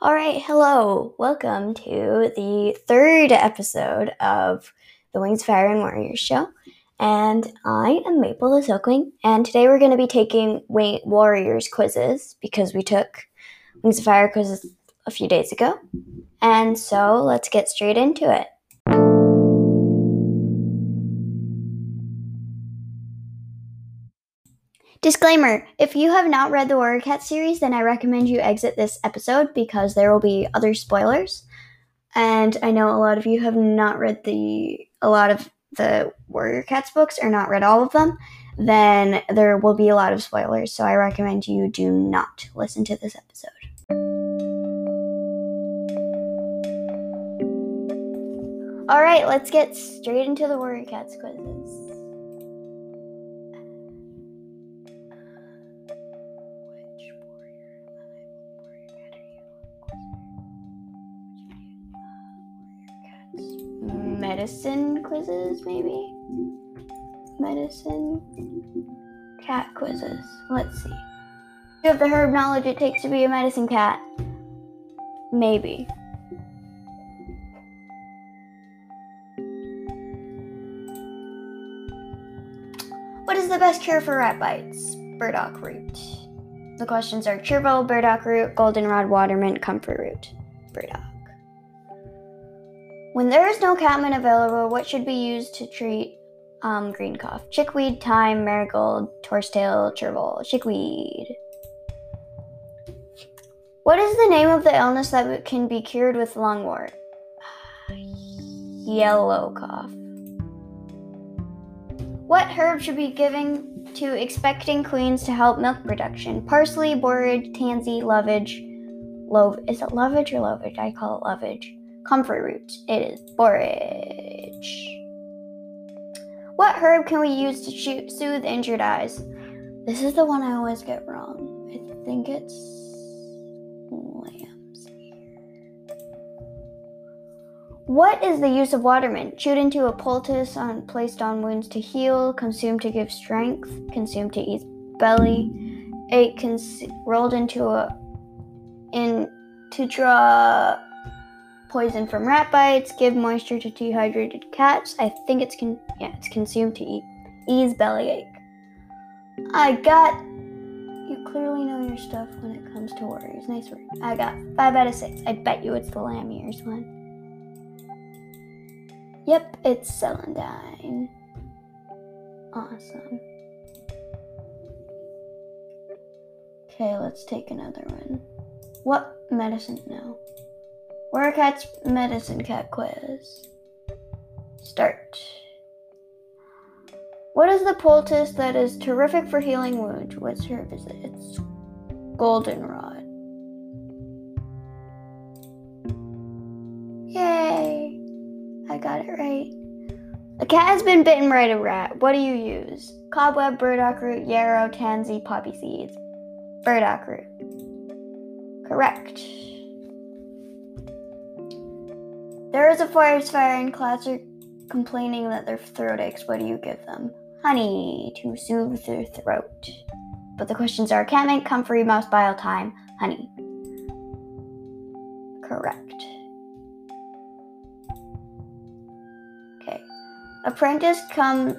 All right, hello. Welcome to the third episode of the Wings of Fire and Warriors show. And I am Maple the Silkwing, and today we're going to be taking Wa- Warriors quizzes because we took Wings of Fire quizzes a few days ago. And so let's get straight into it. Disclaimer If you have not read the Warrior Cat series, then I recommend you exit this episode because there will be other spoilers. And I know a lot of you have not read the a lot of the Warrior Cats books or not read all of them, then there will be a lot of spoilers. So I recommend you do not listen to this episode. All right, let's get straight into the Warrior Cats quizzes. Medicine quizzes, maybe? Medicine cat quizzes. Let's see. You have the herb knowledge it takes to be a medicine cat. Maybe. What is the best cure for rat bites? Burdock root. The questions are chervil, burdock root, goldenrod, watermint, comfort root. Burdock. When there is no catmint available, what should be used to treat um, green cough? Chickweed, thyme, marigold, horsetail, chervil. Chickweed. What is the name of the illness that can be cured with lungwort? Yellow cough. What herb should be given to expecting queens to help milk production? Parsley, borage, tansy, lovage. Love is it lovage or lovage? I call it lovage. Comfort root. It is borage. What herb can we use to shoot, soothe injured eyes? This is the one I always get wrong. I think it's lamb's. What is the use of watermint? Chewed into a poultice on placed on wounds to heal, consumed to give strength, consumed to ease belly, ate cons- rolled into a in to draw poison from rat bites, give moisture to dehydrated cats. I think it's con- yeah, it's consumed to eat ease bellyache. I got you clearly know your stuff when it comes to warriors. Nice work. I got five out of six. I bet you it's the lamb ears one. Yep, it's celandine. Awesome. Okay, let's take another one. What medicine now? Warrior Cat's medicine cat quiz. Start. What is the poultice that is terrific for healing wounds? What herb is it? It's goldenrod. Yay! I got it right. A cat has been bitten by a rat. What do you use? Cobweb, burdock root, yarrow, tansy, poppy seeds. Burdock root. Correct. There is a forest fire and class are complaining that their throat aches. What do you give them? Honey to soothe their throat. But the questions are catmint, comfrey, mouse bile, thyme, honey. Correct. Okay. Apprentice come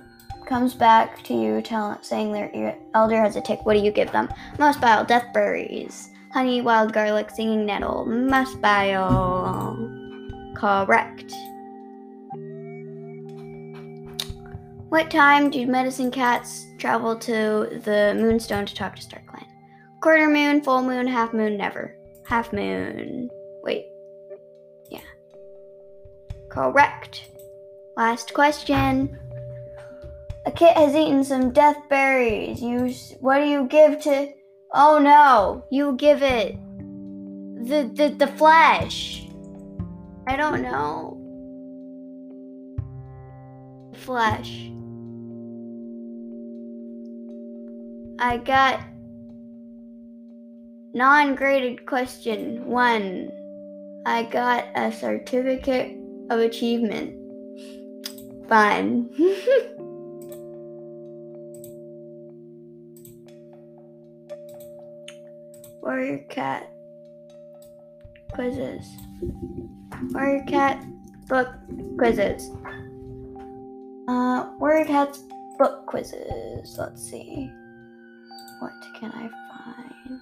comes back to you tell, saying their elder has a tick. What do you give them? Mouse bile, death berries, honey, wild garlic, singing nettle, mouse bile. Correct. What time do medicine cats travel to the moonstone to talk to StarClan? Quarter moon, full moon, half moon, never. Half moon. Wait. Yeah. Correct. Last question. A kit has eaten some death berries. You what do you give to Oh no, you give it the the the flesh. I don't know. Flesh. I got non graded question one. I got a certificate of achievement. Fun. Warrior cat quizzes. Warrior Cat book quizzes. Uh, Warrior Cat's book quizzes. Let's see. What can I find?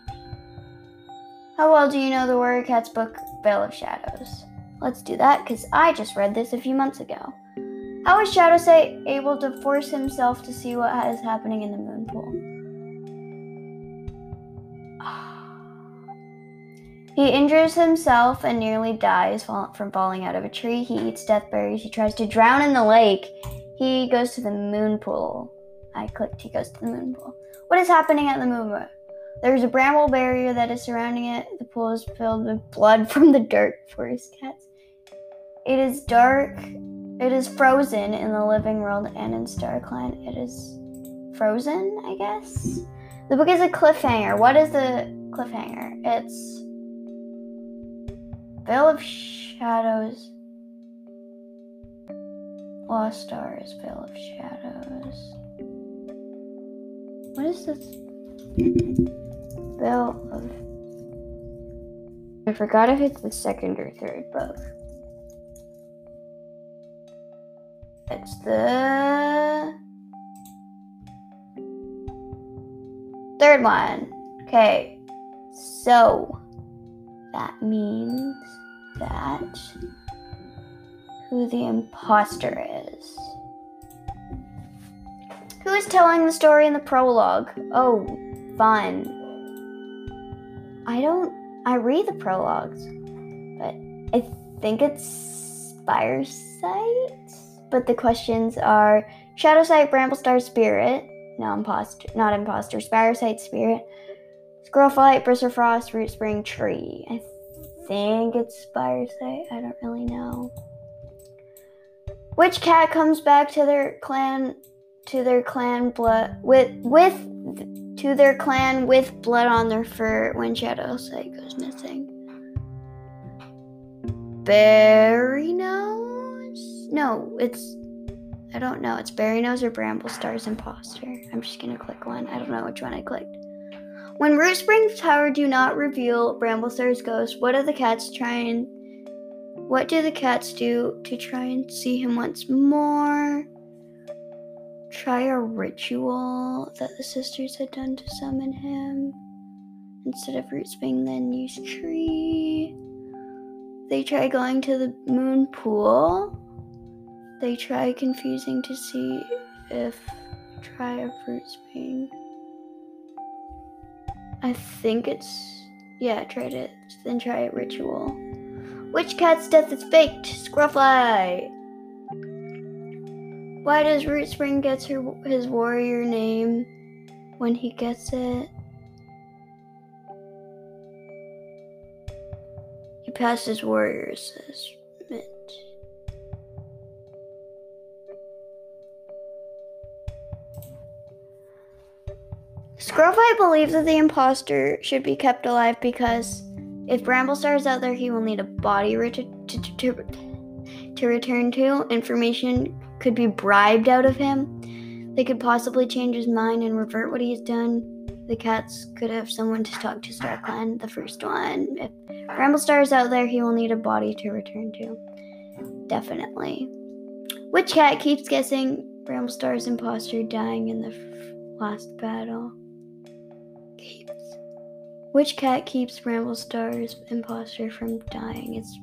How well do you know the Warrior Cat's book, Veil of Shadows? Let's do that, because I just read this a few months ago. How is Shadowsight able to force himself to see what is happening in the moon pool? He injures himself and nearly dies from falling out of a tree. He eats death berries. He tries to drown in the lake. He goes to the moon pool. I clicked. He goes to the moon pool. What is happening at the moon pool? There's a bramble barrier that is surrounding it. The pool is filled with blood from the Dark Forest cats. It is dark. It is frozen in the living world and in StarClan. It is frozen, I guess. The book is a cliffhanger. What is the cliffhanger? It's Veil of Shadows. Lost Stars, Veil of Shadows. What is this? Veil of. I forgot if it's the second or third book. It's the third one. Okay, so that means that who the imposter is. Who is telling the story in the prologue? Oh, fun. I don't. I read the prologues, but I think it's Spiresight. But the questions are Shadowsight, Bramblestar Spirit, no imposter, not imposter, Spiresight Spirit, Squirrelflight, Bristlefrost, Root Spring, Tree. I think it's Spiresight. I don't really know. Which cat comes back to their clan to their clan blood with with to their clan with blood on their fur when Shadowsight goes missing? Berry nose? No, it's I don't know. It's Berry Nose or Bramble Star's imposter. I'm just gonna click one. I don't know which one I clicked. When Root Springs Tower do not reveal Bramblestar's ghost, what do the cats try and what do the cats do to try and see him once more? Try a ritual that the sisters had done to summon him. Instead of Root Spring, then use tree. They try going to the moon pool. They try confusing to see if try a fruit spring. I think it's yeah, tried it. Then try a ritual. Which cat's death is faked? Scruffly. Why does Root Spring get her, his warrior name when he gets it? He passed his warrior assessment. Believes that the imposter should be kept alive because if Bramblestar is out there, he will need a body to, to, to, to return to. Information could be bribed out of him. They could possibly change his mind and revert what he's done. The cats could have someone to talk to Star StarClan, the first one. If Bramblestar is out there, he will need a body to return to. Definitely. Which cat keeps guessing Bramblestar's imposter dying in the f- last battle? Which cat keeps Bramblestar's imposter from dying? It's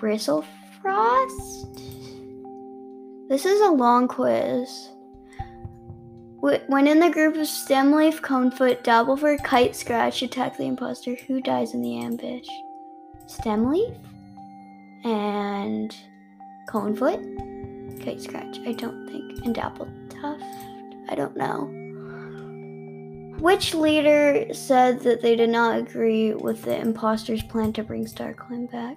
Bristlefrost? This is a long quiz. When in the group of Stemleaf, Conefoot, Dabblefur, Kite, Scratch attack the imposter, who dies in the ambush? Stemleaf? And Conefoot? Kite Scratch, I don't think. And Tuft. I don't know. Which leader said that they did not agree with the imposter's plan to bring StarClan back?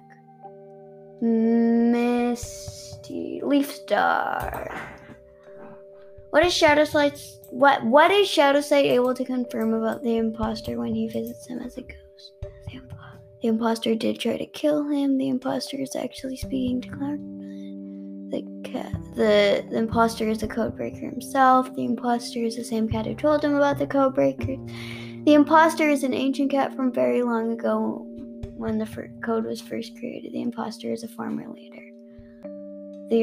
Misty Leafstar. What is Shadowsight's what what is Shadowsight able to confirm about the imposter when he visits him as a ghost? The, imp- the imposter did try to kill him. The imposter is actually speaking to Clark. The the, the imposter is the codebreaker himself. The imposter is the same cat who told him about the codebreaker. The imposter is an ancient cat from very long ago when the fir- code was first created. The imposter is a former leader. The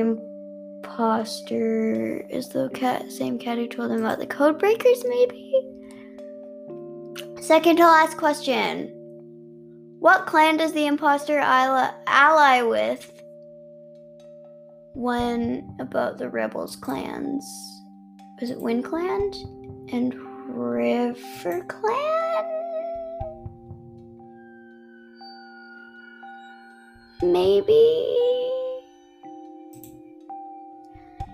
imposter is the cat, same cat who told him about the code breakers, maybe? Second to last question. What clan does the imposter ally, ally with when about the rebels clans? Was it Wind Clan and River Clan? Maybe.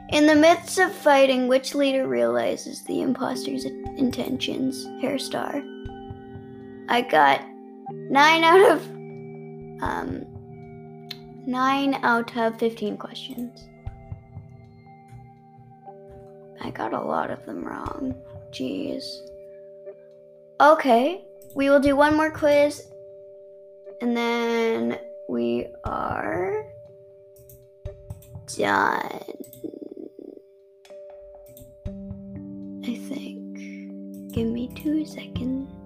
In the midst of fighting, which leader realizes the imposter's intentions? Harestar. I got nine out of um nine out of fifteen questions. I got a lot of them wrong. Jeez. Okay, we will do one more quiz and then we are done. I think. Give me two seconds.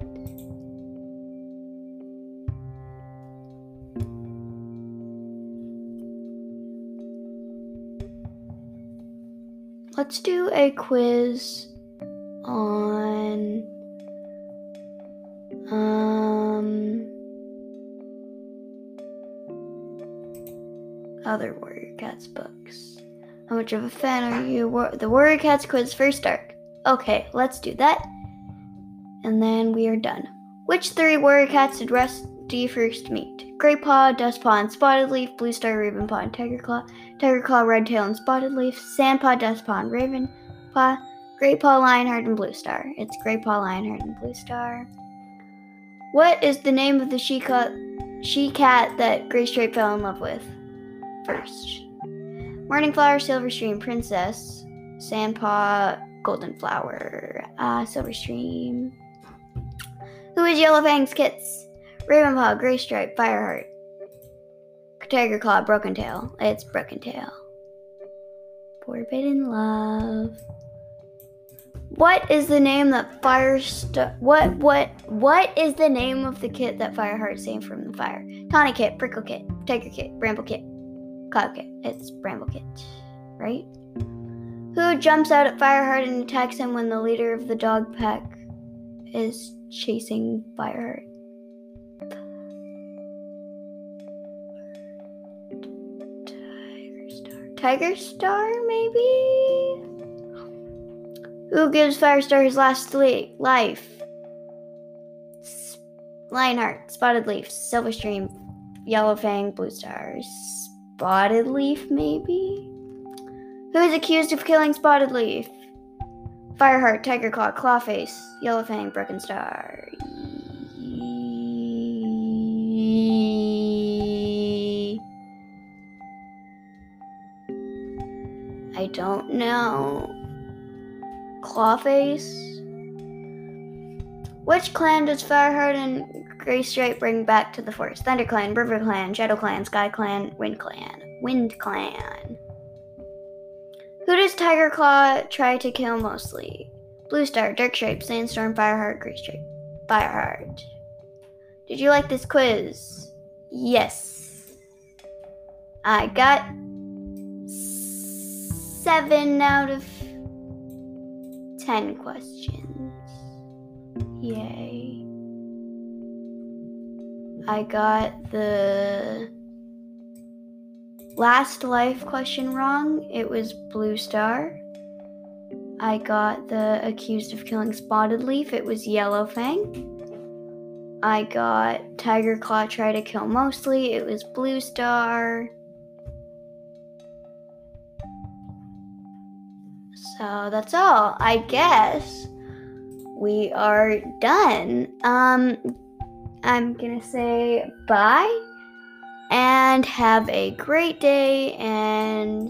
Let's do a quiz on um other Warrior Cats books. How much of a fan are you? War- the Warrior Cats quiz first arc. Okay, let's do that. And then we are done. Which three Warrior Cats did Rusty first meet? Grey Paw, Dust Paw, and Spotted Leaf, Blue Star, Raven Paw, and Tiger Claw, Tiger Claw, Red Tail, and Spotted Leaf, Sand Paw, Dust Paw, and Raven Paw, Grey Paw, Lionheart, and Blue Star. It's Grey Paw, Lionheart, and Blue Star. What is the name of the she cat, she cat that Grey Stripe fell in love with? First. Morning Flower, Silver Stream, Princess, Sandpaw, Golden Flower, uh, Silver Stream. Who is Yellow Fang's kits? Ravenpaw, Grey Stripe, Fireheart, Tiger Claw, Broken Tail. It's Broken Tail. Forbidden Love. What is the name that Firestar? What what what is the name of the kit that Fireheart saved from the fire? Tawny Kit, Prickle Kit, Tiger Kit, Bramble Kit, Cloud Kit. It's Bramble Kit, right? Who jumps out at Fireheart and attacks him when the leader of the dog pack is chasing Fireheart? Tiger Star. Maybe? Who gives Firestar his last li- life? S- Lionheart, Spotted Leaf, Silver Stream, Yellow Fang, Blue Star. Spotted Leaf, maybe? Who is accused of killing Spotted Leaf? Fireheart, Tiger Claw, Clawface, Yellow Fang, Broken Star. Don't know. Clawface? Which clan does Fireheart and Grey Stripe bring back to the forest? Thunder Clan, River Clan, Shadow Clan, Sky Clan, Wind Clan. Wind Clan. Who does Tiger Claw try to kill mostly? Blue Star, Dark Stripe, Sandstorm, Fireheart, Grey Stripe. Fireheart. Did you like this quiz? Yes. I got seven out of ten questions. Yay. I got the last life question wrong. It was Blue Star. I got the accused of killing Spotted Leaf. It was Yellow Fang. I got Tiger Claw try to kill mostly. It was Blue Star. So that's all. I guess we are done. Um, I'm gonna say bye and have a great day and